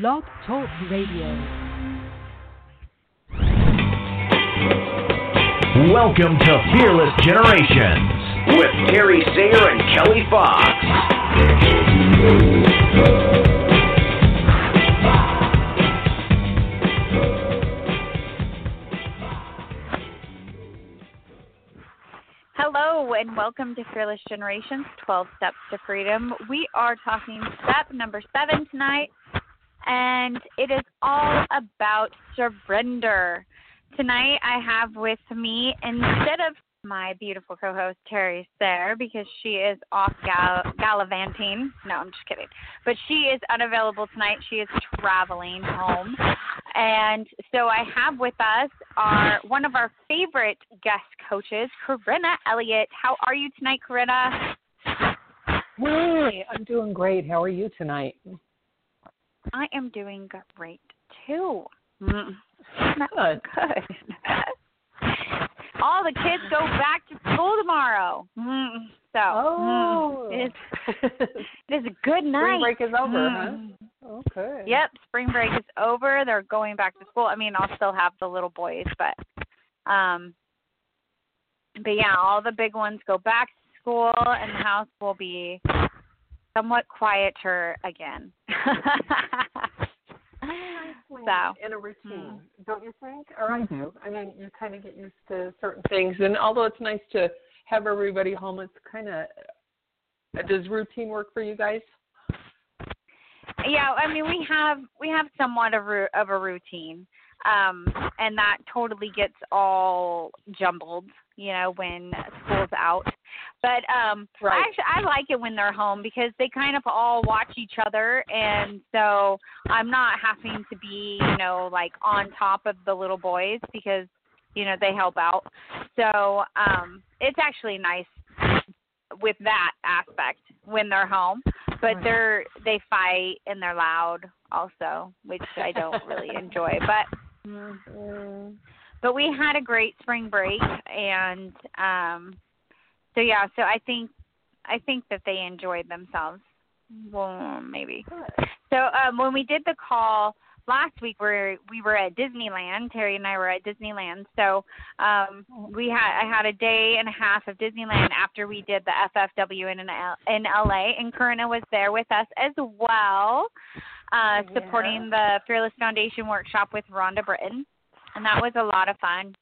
Blog Talk Radio. Welcome to Fearless Generations with Terry Sayer and Kelly Fox. Hello, and welcome to Fearless Generations 12 Steps to Freedom. We are talking step number seven tonight, and it is all about surrender. Tonight, I have with me, instead of my beautiful co host, Terry Sayre, because she is off gal- gallivanting. No, I'm just kidding. But she is unavailable tonight. She is traveling home. And so I have with us our one of our favorite guest coaches, Corinna Elliott. How are you tonight, Corinna? Hey, I'm doing great. How are you tonight? I am doing great too. Mm. Good. Good. All the kids go back to school tomorrow. Mm. So Oh. mm, it, is, it is a good night. Spring break is over, Mm. huh? Okay. Yep, spring break is over. They're going back to school. I mean, I'll still have the little boys, but um but yeah, all the big ones go back to school and the house will be somewhat quieter again. so, in a routine, don't you think? Or I do. I mean, you kind of get used to certain things, and although it's nice to have everybody home, it's kind of does routine work for you guys? yeah, I mean, we have we have somewhat of ru- of a routine. Um and that totally gets all jumbled, you know, when school's out. But um Right. I actually I like it when they're home because they kind of all watch each other and so I'm not having to be, you know, like on top of the little boys because you know, they help out. So, um it's actually nice with that aspect when they're home. But Right. they're they fight and they're loud also, which I don't really enjoy. But Mm. but we had a great spring break and um so yeah so i think i think that they enjoyed themselves well maybe Good. so um when we did the call last week we we were at disneyland terry and i were at disneyland so um we had i had a day and a half of disneyland after we did the ffw in L- in la and Corinna was there with us as well uh Yeah. supporting the fearless foundation workshop with rhonda britten and that was a lot of fun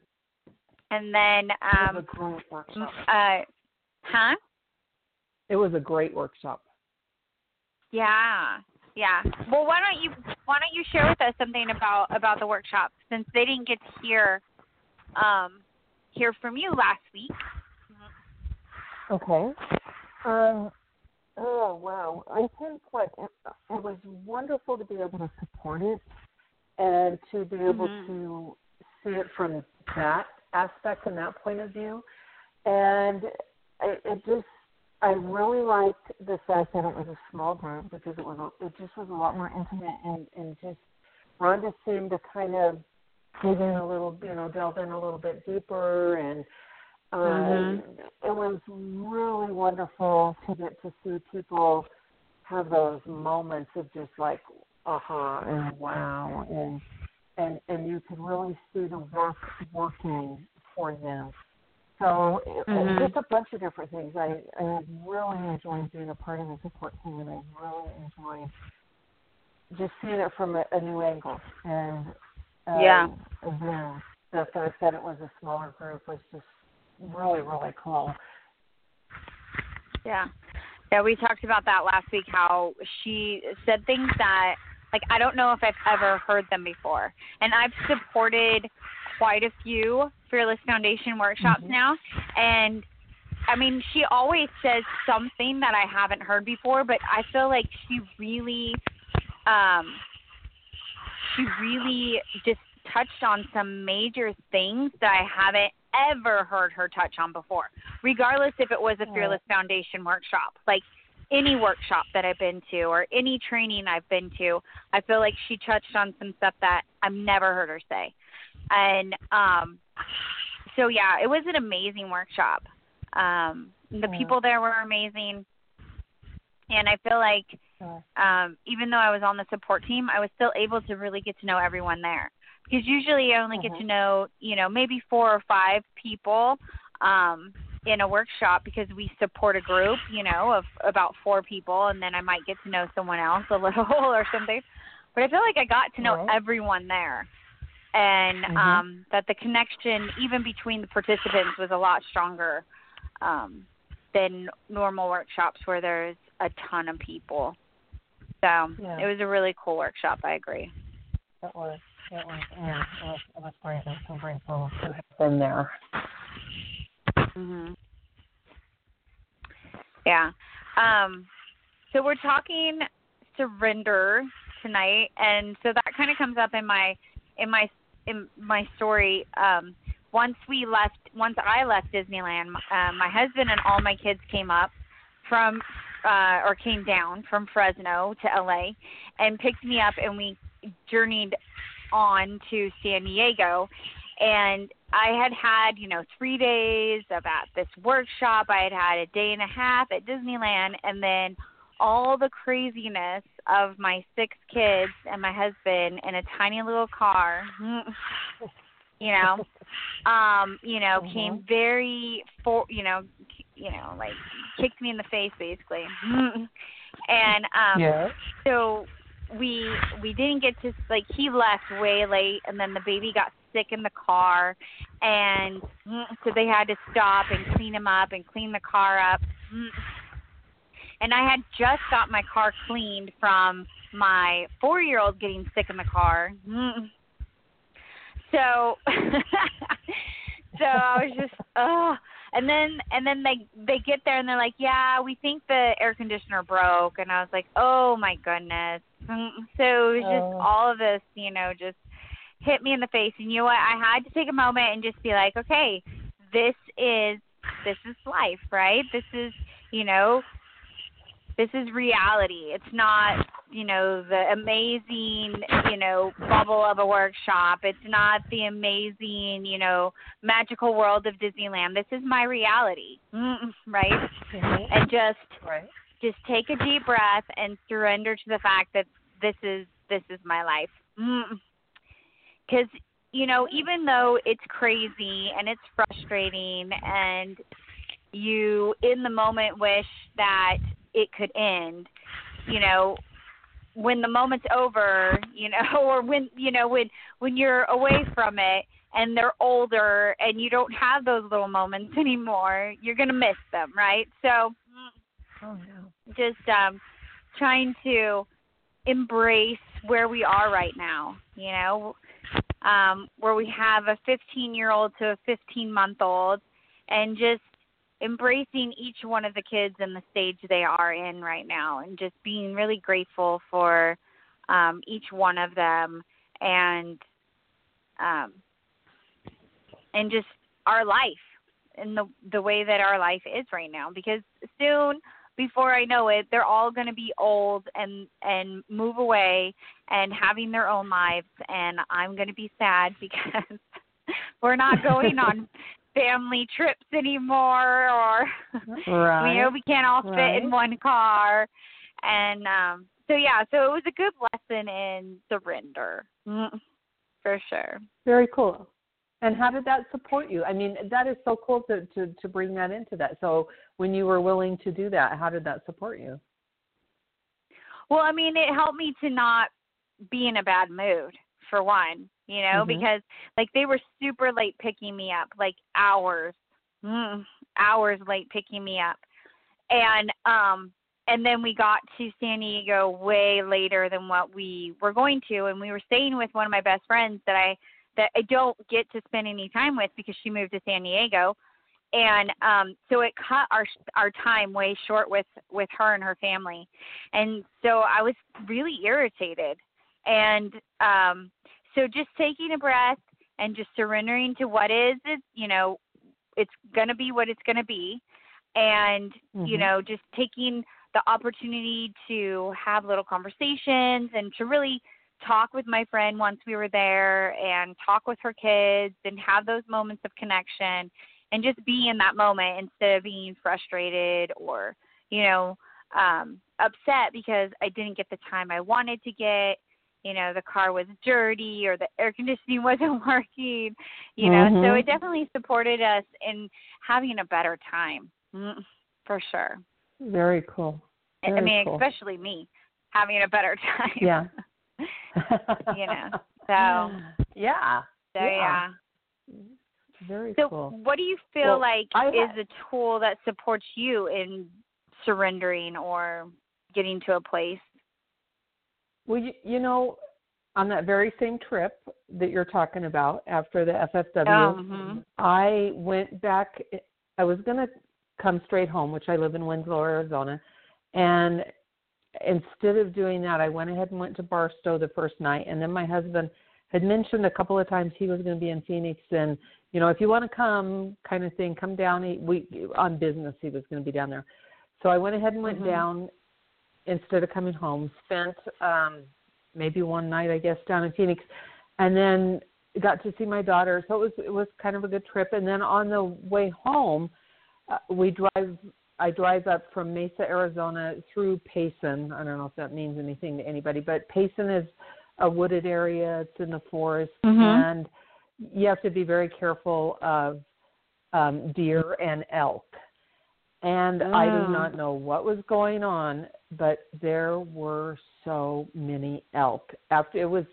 and then um a great m- workshop. uh huh It was a great workshop. Yeah, yeah. Well, why don't you why don't you share with us something about about the workshop since they didn't get to hear um hear from you last week. Okay. Um, oh wow! I think what it, it was wonderful to be able to support it and to be able Mhm. to see it from that aspect and that point of view, and it, it just I really liked the fact that it was a small group because it was a, it just was a lot more intimate and and just Rhonda seemed to kind of dig in a little, you know, delve in a little bit deeper and uh, Mhm. it was really wonderful to get to see people have those moments of just like aha and wow and and and you could really see the work working for them. So Mhm. just a bunch of different things. I I really enjoyed being a part of the support team, and I really enjoyed just seeing it from a, a new angle. And um, Yeah. again, the fact that it was a smaller group was just really really cool. Yeah. Yeah, we talked about that last week how she said things that like I don't know if I've ever heard them before. And I've supported quite a few Fearless Foundation workshops Mhm. now and I mean, she always says something that I haven't heard before, but I feel like she really um she really just touched on some major things that I haven't ever heard her touch on before regardless if it was a Fearless Foundation workshop. Like any workshop that I've been to or any training I've been to, I feel like she touched on some stuff that I've never heard her say. And um so yeah, it was an amazing workshop. Um the Yeah. people there were amazing. And I feel like um, even though I was on the support team, I was still able to really get to know everyone there. Because usually I only get to Mhm. know, you know, maybe four or five people um, in a workshop because we support a group, you know, of about four people, and then I might get to know someone else a little or something. But I feel like I got to know Right. everyone there, and Mhm. um, that the connection even between the participants was a lot stronger um, than normal workshops where there's a ton of people. So Yeah. it was a really cool workshop. I agree. It was. It was. Yeah. It was, it was great. I'm so grateful to have been there. hmm Yeah. Um, so we're talking surrender tonight, and so that kind of comes up in my in my in my story. Um, once we left, once I left Disneyland, uh, my husband and all my kids came up from uh, or came down from Fresno to LA and picked me up, and we journeyed on to San Diego. And I had had, you know, three days of at this workshop. I had had a day and a half at Disneyland, and then all the craziness of my six kids and my husband in a tiny little car. You know, um, you know, Mhm. came very for, you know, you know, like kicked me in the face basically. and um so we we didn't get to like he left way late and then the baby got sick in the car and so they had to stop and clean him up and clean the car up. And i had just got my car cleaned from my four year old getting sick in the car. Mm. so so i was just oh and then and then they they get there and they're like yeah we think the air conditioner broke. And i was like oh my goodness. Mm, so it was just Oh. all of this you know just hit me in the face. And you know what? I had to take a moment and just be like okay this is this is life right? This is you know this is reality. It's not you know the amazing you know bubble of a workshop. It's not the amazing you know magical world of disneyland. This is my reality. Right? Mhm. and just Right. just take a deep breath and surrender to the fact that this is this is my life. Because you know even though it's crazy and it's frustrating and you in the moment wish that it could end you know when the moment's over you know or when you know when when you're away from it and they're older and you don't have those little moments anymore you're going to miss them right so Oh no. just um trying to embrace where we are right now you know um where we have a 15 year old to a 15 month old and just embracing each one of the kids and the stage they are in right now and just being really grateful for um each one of them and um and just our life and the the way that our life is right now because soon before I know it, they're all going to be old and and move away and having their own lives, and I'm going to be sad because we're not going on family trips anymore, or Right. you know we can't all fit Right. in one car, and um so yeah, so it was a good lesson in surrender, Mm, for sure. Very cool. And how did that support you? I mean, that is so cool to, to, to bring that into that. So when you were willing to do that, how did that support you? Well, I mean, it helped me to not be in a bad mood for one, you know, Mhm. because like they were super late picking me up, like hours, mm, hours late picking me up, and um, and then we got to San Diego way later than what we were going to, and we were staying with one of my best friends that I that I don't get to spend any time with because she moved to San Diego. And um so it cut our our time way short with with her and her family. And so i was really irritated. And um so just taking a breath and just surrendering to what is is you know it's going to be what it's going to be and you Mhm. know just taking the opportunity to have little conversations and to really talk with my friend once we were there and talk with her kids and have those moments of connection and just be in that moment instead of being frustrated or you know um upset because I didn't get the time I wanted to get. You know, the car was dirty or the air conditioning wasn't working. You know, Mhm. so it definitely supported us in having a better time. Mm, For sure. Very cool. I mean, cool. especially me having a better time. Yeah. You know, so- yeah. So yeah. Very cool. So cool. what do you feel Well, like I is a tool that supports you in surrendering or getting to a place? Well, you, you know, on that very same trip that you're talking about after the FFW, Mhm. I went back. I was going to come straight home, which I live in Winslow, Arizona. And instead of doing that, I went ahead and went to Barstow the first night. And then my husband had mentioned a couple of times he was going to be in Phoenix. And, you know, if you want to come, kind of thing, come down. He, we On business, he was going to be down there. So I went ahead and went Mhm. down instead of coming home. Spent um, maybe one night, I guess, down in Phoenix. And then got to see my daughter. So it was it was kind of a good trip. And then on the way home, uh, we drive. I drive up from Mesa, Arizona, through Payson. I don't know if that means anything to anybody, but Payson is a wooded area. It's in the forest, Mhm. and you have to be very careful of um, deer and elk. And I Oh. Ah. do not know what was going on, but there were so many elk. After it was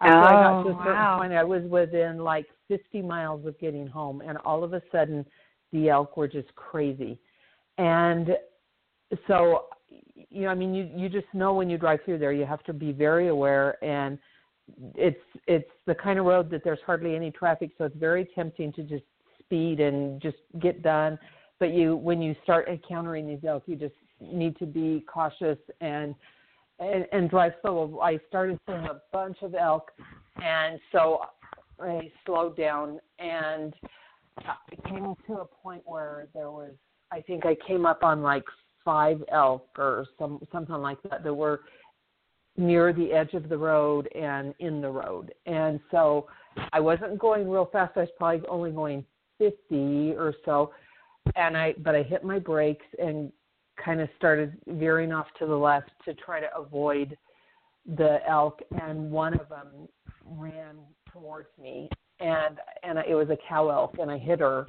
after I got to a Oh, certain wow. point, I was within like 50 miles of getting home, and all of a sudden, the elk were just crazy. And so, you know, I mean, you you just know when you drive through there, you have to be very aware, and it's it's the kind of road that there's hardly any traffic, so it's very tempting to just speed and just get done. But you, when you start encountering these elk, you just need to be cautious and and, and drive slow. I started seeing a bunch of elk, and so I slowed down and I came to a point where there was. I think I came up on like five elk or some something like that that were near the edge of the road and in the road. And so I wasn't going real fast. I was probably only going 50 or so. And I but I hit my brakes and kind of started veering off to the left to try to avoid the elk and one of them ran towards me and and it was a cow elk and I hit her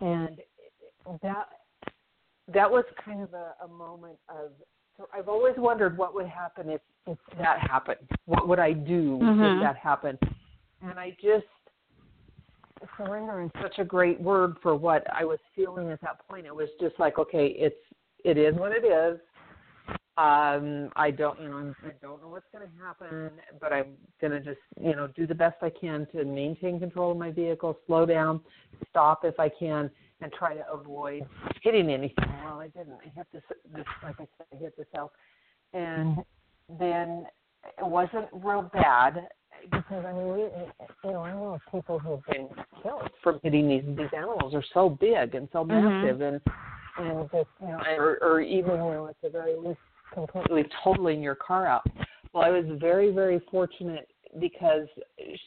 and that that was kind of a, a moment of so I've always wondered what would happen if if that happened. What would I do Mhm. if that happened? And I just surrender is such a great word for what I was feeling at that point. It was just like, okay, it's it is what it is. Um, I don't, you know, I don't know what's going to happen, but I'm going to just, you know, do the best I can to maintain control of my vehicle, slow down, stop if I can, and try to avoid hitting anything. Well, I didn't. I hit this, this like I said, I hit this elk, and then it wasn't real bad because I mean, we, you know, I know of people who've been killed from hitting these these animals are so big and so Mhm. massive, and and just you know, or, or even you know, at the very least, completely totaling your car out. Well, I was very very fortunate because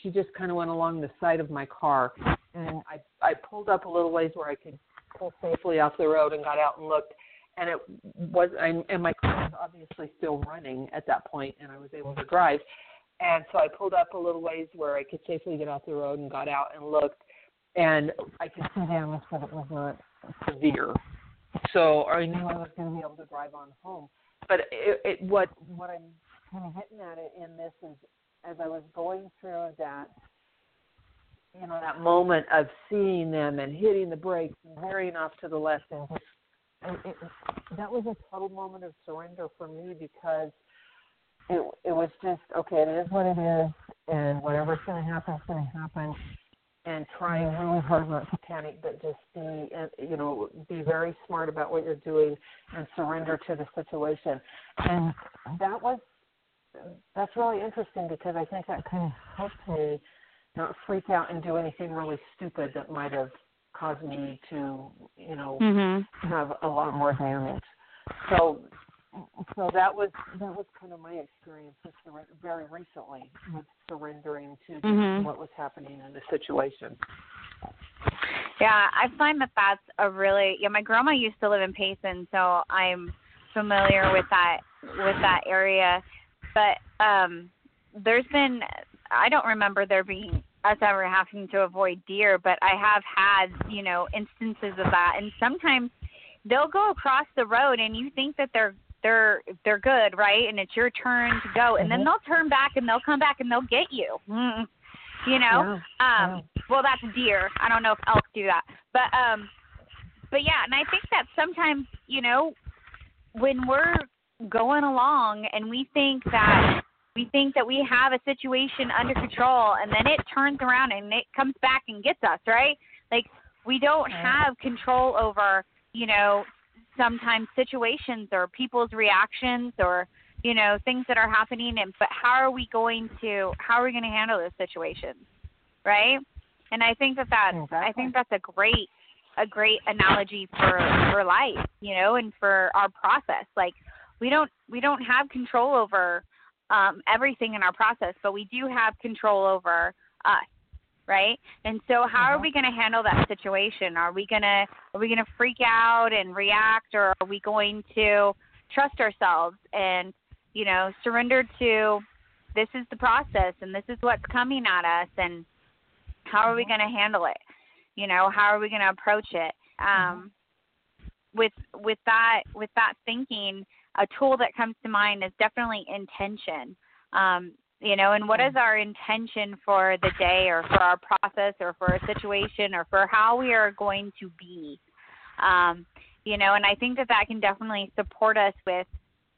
she just kind of went along the side of my car, and I I pulled up a little ways where I could pull safely off the road and got out and looked. And it was, I, and my car was obviously still running at that point, and I was able to drive. And so I pulled up a little ways where I could safely get off the road and got out and looked, and I could see damage, but it was not severe. So I knew I was going to be able to drive on home. But it, it what what I'm kind of hitting at it in this is as I was going through that, you know, that moment of seeing them and hitting the brakes and veering off to the left and it, it, that was a total moment of surrender for me because it it was just okay. It is what it is, and whatever's going to happen is going to happen. And trying really hard not to panic, but just be, you know, be very smart about what you're doing and surrender to the situation. And that was that's really interesting because I think that kind of helped me not freak out and do anything really stupid that might have caused me to, you know, Mhm. have a lot more damage. So, so that was that was kind of my experience with surrender very recently with surrendering to just Mhm. what was happening in the situation. Yeah, I find that that's a really yeah. My grandma used to live in Payson, so I'm familiar with that with that area, but um, there's been I don't remember there being us ever having to avoid deer, but I have had you know instances of that, and sometimes they'll go across the road, and you think that they're they're they're good, right? And it's your turn to go, and mm-hmm. then they'll turn back and they'll come back and they'll get you. Mm. You know, yeah. um, yeah. well that's deer. I don't know if elk do that, but um, but yeah, and I think that sometimes you know when we're going along and we think that we think that we have a situation under control and then it turns around and it comes back and gets us right like we don't have control over you know sometimes situations or people's reactions or you know things that are happening and but how are we going to how are we going to handle those situations right and i think that that exactly. i think that's a great a great analogy for for life you know and for our process like we don't we don't have control over um everything in our process but we do have control over us right? And so how are uh-huh. we going to handle that situation? Are we going to are we going to freak out and react or are we going to trust ourselves and, you know, surrender to this is the process and this is what's coming at us and how are we uh-huh. going to handle it? You know, how are we going to approach it? Uh-huh. Um with with that with that thinking, a tool that comes to mind is definitely intention. Um, you know and what is our intention for the day or for our process or for a situation or for how we are going to be? Um, you know and i think that that can definitely support us with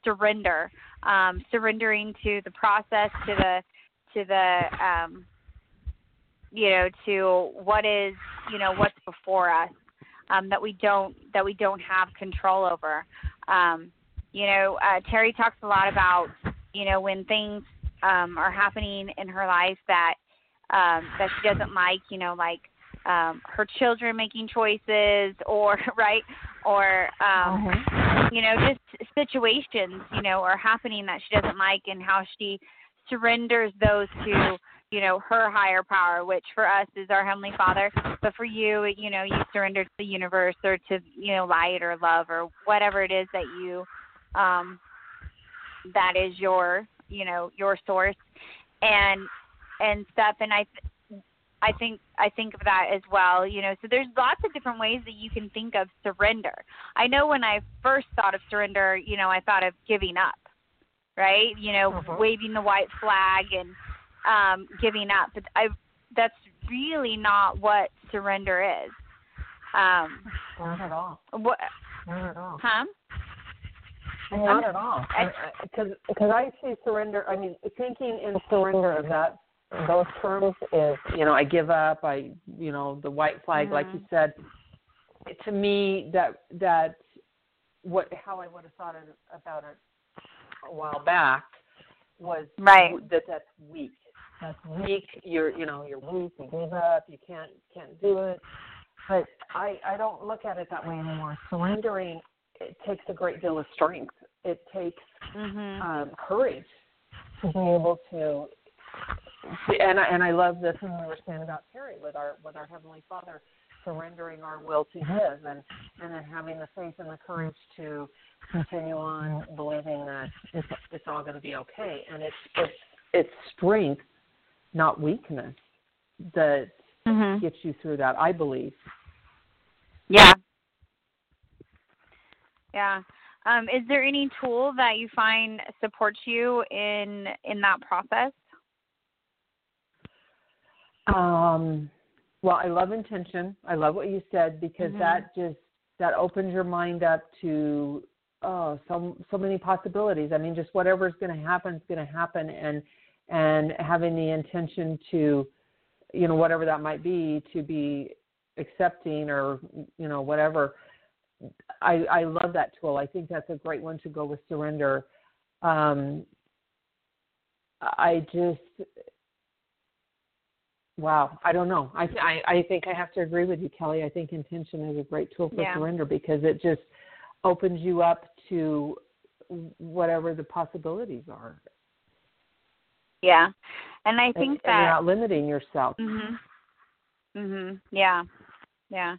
surrender um, surrendering to the process to the to the um, you know to what is you know what's before us um, that we don't that we don't have control over. Um, you know uh, terry talks a lot about you know when things um, are happening in her life that um, that she doesn't like, you know, like um, her children making choices, or right, or um, uh-huh. you know, just situations, you know, are happening that she doesn't like, and how she surrenders those to you know her higher power which for us is our heavenly father but for you you know you surrender to the universe or to you know light or love or whatever it is that you um that is your you know your source and and stuff. And i i think i think of that as well you know. So there's lots of different ways that you can think of surrender. I know when i first thought of surrender you know i thought of giving up right? You know uh-huh. waving the white flag and um giving up. But i that's really not what surrender is. Um not at all. what not at all. Huh not at all. Because because I see surrender. I mean, thinking in surrender of that those terms is you know I give up. I you know the white flag, mm-hmm. like you said. To me, that that what how I would have thought about it a while back was right. that that's weak. That's weak. You're you know you're weak. You give up. You can't can't do it. But I I don't look at it that way anymore. Surrendering it takes a great deal of strength. It takes mm-hmm. um, courage to be able to. And I, and I love this when we were saying about Terry with our with our Heavenly Father surrendering our will to His and and then having the faith and the courage to continue on believing that it's it's all going to be okay. And it's it's it's strength, not weakness, that mm-hmm. gets you through that. I believe. Yeah, yeah. Um, is there any tool that you find supports you in in that process? Um, well, I love intention. I love what you said because mm-hmm. that just that opens your mind up to oh so so many possibilities. I mean, just whatever's going to happen is going to happen, and and having the intention to, you know, whatever that might be, to be accepting or you know whatever I, I love that tool. I think that's a great one to go with surrender. Um, I just, wow, I don't know. I, I, I think I have to agree with you, Kelly. I think intention is a great tool for yeah. surrender because it just opens you up to whatever the possibilities are. Yeah, and I think and, that and you're not limiting yourself. Mhm. Mhm. Yeah. Yeah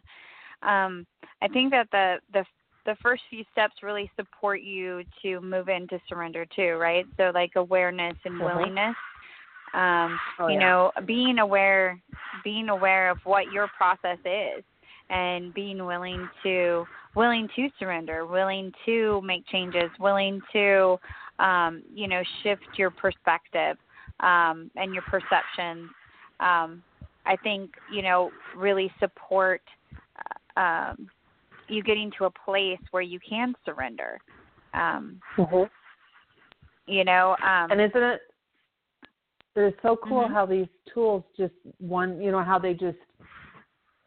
um, I think that the the the first few steps really support you to move into surrender too, right? So like awareness and Mhm. willingness. Um, Oh, you yeah. know, being aware being aware of what your process is and being willing to willing to surrender, willing to make changes, willing to um, you know, shift your perspective um, and your perceptions. Um, I think, you know, really support um, you getting to a place where you can surrender. Um, Mhm. you know, um, And isn't it? It's so cool Mhm. how these tools just one, you know, how they just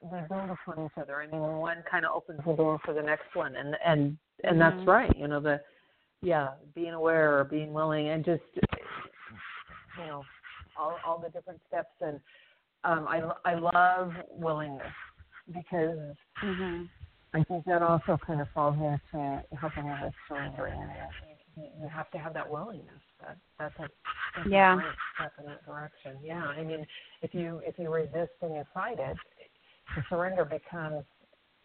they build upon each other. I mean, one kind of opens the door for the next one, and and and that's Mhm. right. You know, the yeah, being aware or being willing, and just you know, all all the different steps. And um, I I love willingness because mhm. I think that also kind of falls into helping you with surrendering. You, you have to have that willingness. That that's a that's Yeah. a step in that direction. Yeah, I mean, if you if you resist and you fight it, the surrender becomes,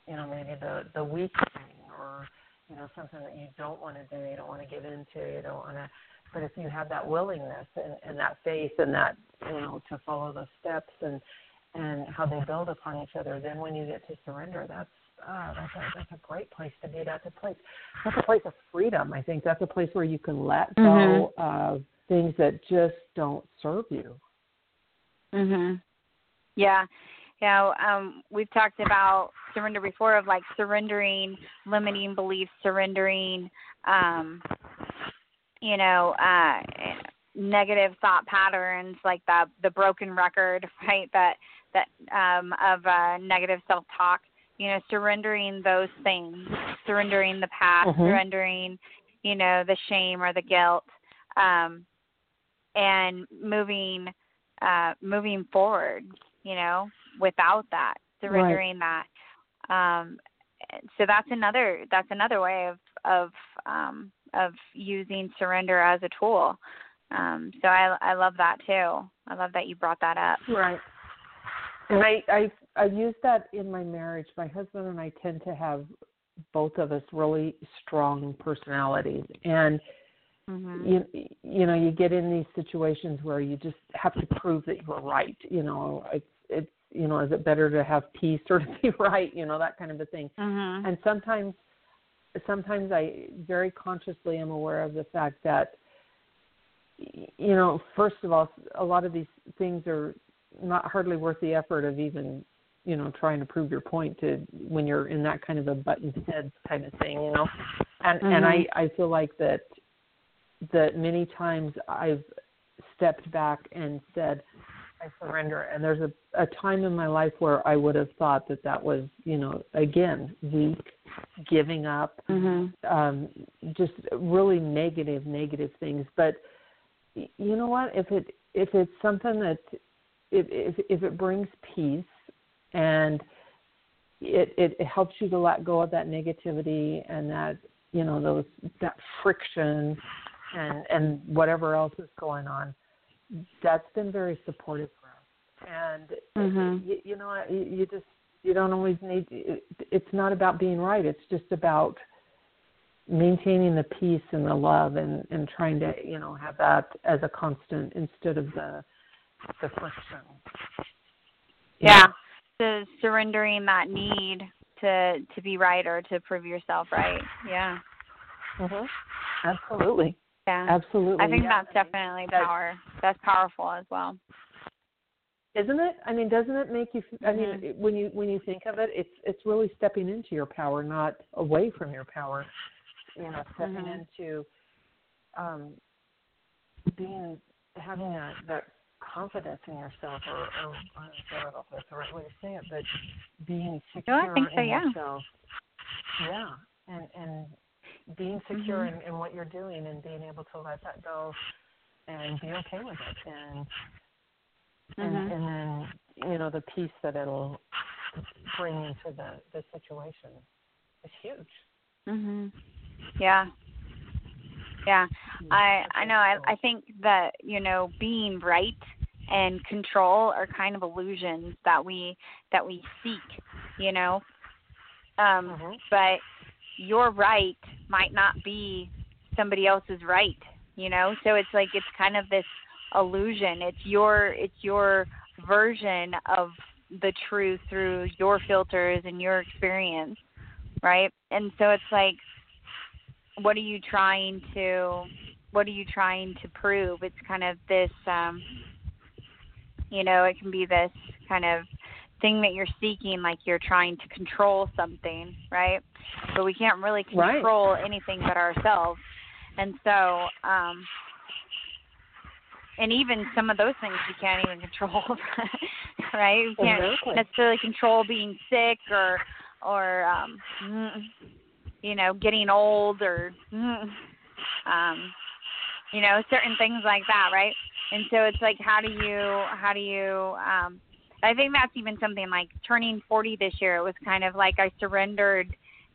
you know, maybe the the weak thing or you know something that you don't want to do, you don't want to give into, you don't want to. But if you have that willingness and, and that faith and that you know to follow those steps and and how they build upon each other, then when you get to surrender, that's ah, that's a that's a great place to be. That's a place that's a place of freedom. I think that's a place where you can let go Mhm. of things that just don't serve you. Mhm. Yeah. You know, um, we've talked about surrender before of like surrendering limiting beliefs, surrendering um you know, uh negative thought patterns like the the broken record, right? That that um of uh negative self talk. You know, surrendering those things, surrendering the past, Mhm. surrendering, you know, the shame or the guilt. Um and moving uh moving forward you know without that surrendering that um so that's another that's another way of of um of using surrender as a tool um so i i love that too i love that you brought that up Right. And I I I use that in my marriage. My husband and I tend to have both of us really strong personalities. And mhm you you know you get in these situations where you just have to prove that you're right you know it's it's you know is it better to have peace or to be right you know that kind of a thing. Mhm and sometimes sometimes i very consciously am aware of the fact that you know first of all a lot of these things are not hardly worth the effort of even you know trying to prove your point to when you're in that kind of a button heads kind of thing you know? And and i Mhm. i feel like that that many times i've stepped back and said i surrender. And there's a a time in my life where i would have thought that that was you know again weak giving up mhm um just really negative negative things. But you know what? If it if it's something that if if if it brings peace and it it, it helps you to let go of that negativity and that you know those that friction and and whatever else is going on that's been very supportive for us and Mhm. you, you know you, you just you don't always need it, it's not about being right it's just about maintaining the peace and the love and and trying to you know have that as a constant instead of the the friction yeah. So surrendering that need to to be right or to prove yourself right. Yeah. Mm-hmm. absolutely. Yeah. Absolutely. I think yeah. that's definitely power that's powerful as well. Isn't it? I mean doesn't it make you i mean Mhm. it- when you when you think of it it's it's really stepping into your power not away from your power. You know stepping Mhm. into um being having that that confidence in yourself or, or I don't know if that's the right way to say it but being secure No, I think so, in yeah. yourself yeah and and being secure Mhm. in, in what you're doing and being able to let that go and be okay with it and and, Mhm. and then you know the peace that it'll bring into the the situation is huge. Mhm. Yeah. Yeah. I I know I I think that, you know, being right and control are kind of illusions that we that we seek, you know. Um Mhm. but your right might not be somebody else's right, you know? So it's like it's kind of this illusion. It's your it's your version of the truth through your filters and your experience, right? And so it's like what are you trying to what are you trying to prove? It's kind of this um you know, it can be this kind of thing that you're seeking like you're trying to control something, right? But we can't really control right. anything but ourselves. And so um and even some of those things you can't even control, right? You can't exactly. necessarily control being sick or or um you know getting old or um you know certain things like that, right? And so it's like how do you how do you um I think that's even something like turning 40 this year. It was kind of like I surrendered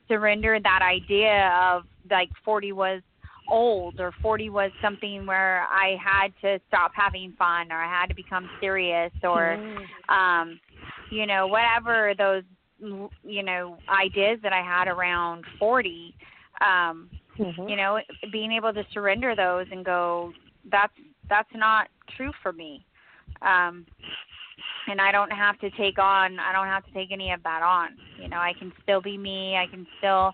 surrendered that idea of like 40 was old or 40 was something where I had to stop having fun or I had to become serious or Mm. um you know whatever those you know ideas that I had around 40 um Mhm. you know being able to surrender those and go that's that's not true for me um and I don't have to take on I don't have to take any of that on you know I can still be me I can still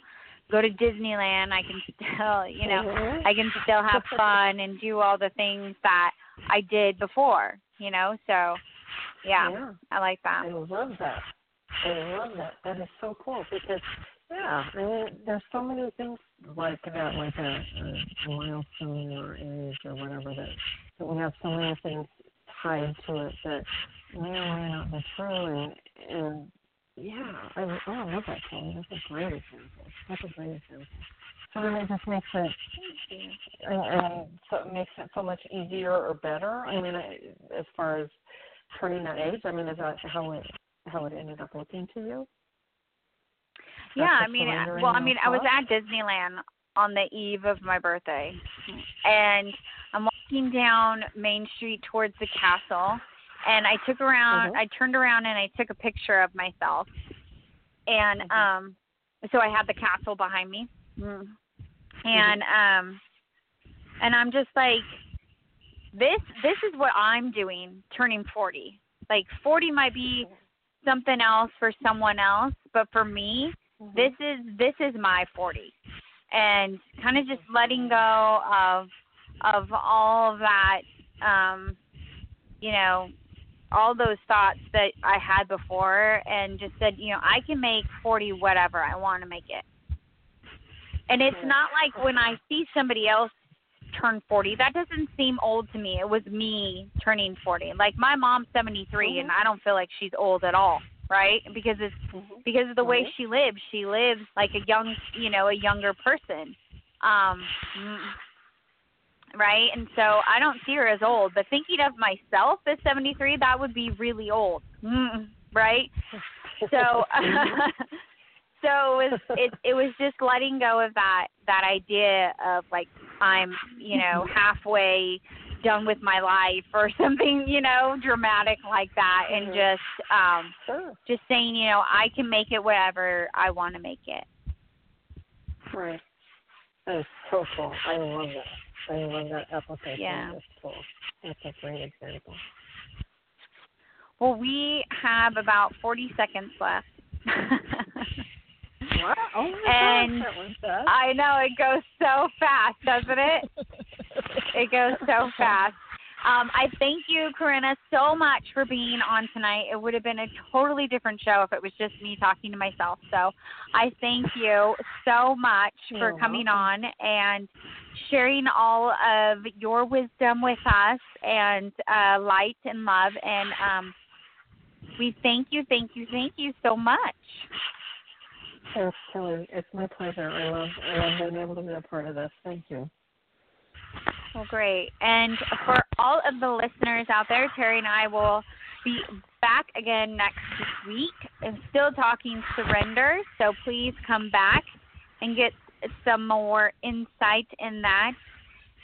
go to Disneyland I can still you know Mhm. I can still have fun and do all the things that I did before, you know. So, yeah, yeah. I like that. I love that. I love that. That is so cool because, yeah, there's so many things like that, like a, a milestone or age or whatever that, that we have so many things tied to it that may or may not be true. And, and yeah, I, oh, I love that. That's a great example. That's a great example. So then it just makes it, and, and so it makes it so much easier or better. I mean, I, as far as turning that age, I mean, is that how it how it ended up looking to you? Yeah, I mean, well, I mean, I was at Disneyland on the eve of my birthday, and I'm walking down Main Street towards the castle, and I took around, Mhm. I turned around and I took a picture of myself, and Mhm. um, so I had the castle behind me, mm. and um, and I'm just like, this this is what I'm doing, turning 40. Like 40 might be something else for someone else, but for me, Mhm. this is this is my 40 and kind of just letting go of of all that um you know all those thoughts that I had before and just said, you know, I can make 40 whatever I want to make it. And it's not like when I see somebody else turn 40, that doesn't seem old to me. It was me turning 40. Like my mom's 73 and I don't feel like she's old at all, right? Because it's Mhm. because of the way she lives. She lives like a young, you know, a younger person. Um mm, right? And so I don't see her as old, but thinking of myself as 73, that would be really old. Right? So so it was it it was just letting go of that that idea of like I'm, you know, halfway done with my life or something, you know, dramatic like that and Mhm. just um Sure. just saying, you know, I can make it whatever I want to make it. Right. That is so cool. I love that. I love that application. Yeah. That's cool. That's a great example. Well, we have about 40 seconds left. Wow. Oh And was. I know it goes so fast, doesn't it? It goes so fast. Um, I thank you, Corinna, so much for being on tonight. It would have been a totally different show if it was just me talking to myself. So I thank you so much for You're coming welcome. on and sharing all of your wisdom with us and uh, light and love. And um, we thank you, thank you, thank you so much. Thanks, Kelly. It's my pleasure. I love I love being able to be a part of this. Thank you. Well, great. And for all of the listeners out there, Terry and I will be back again next week and still talking surrender. So please come back and get some more insight in that.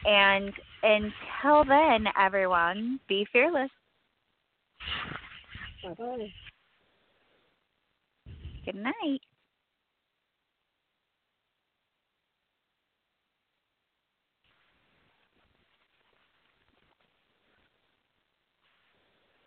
And until then, everyone, be fearless. Bye bye. Good night.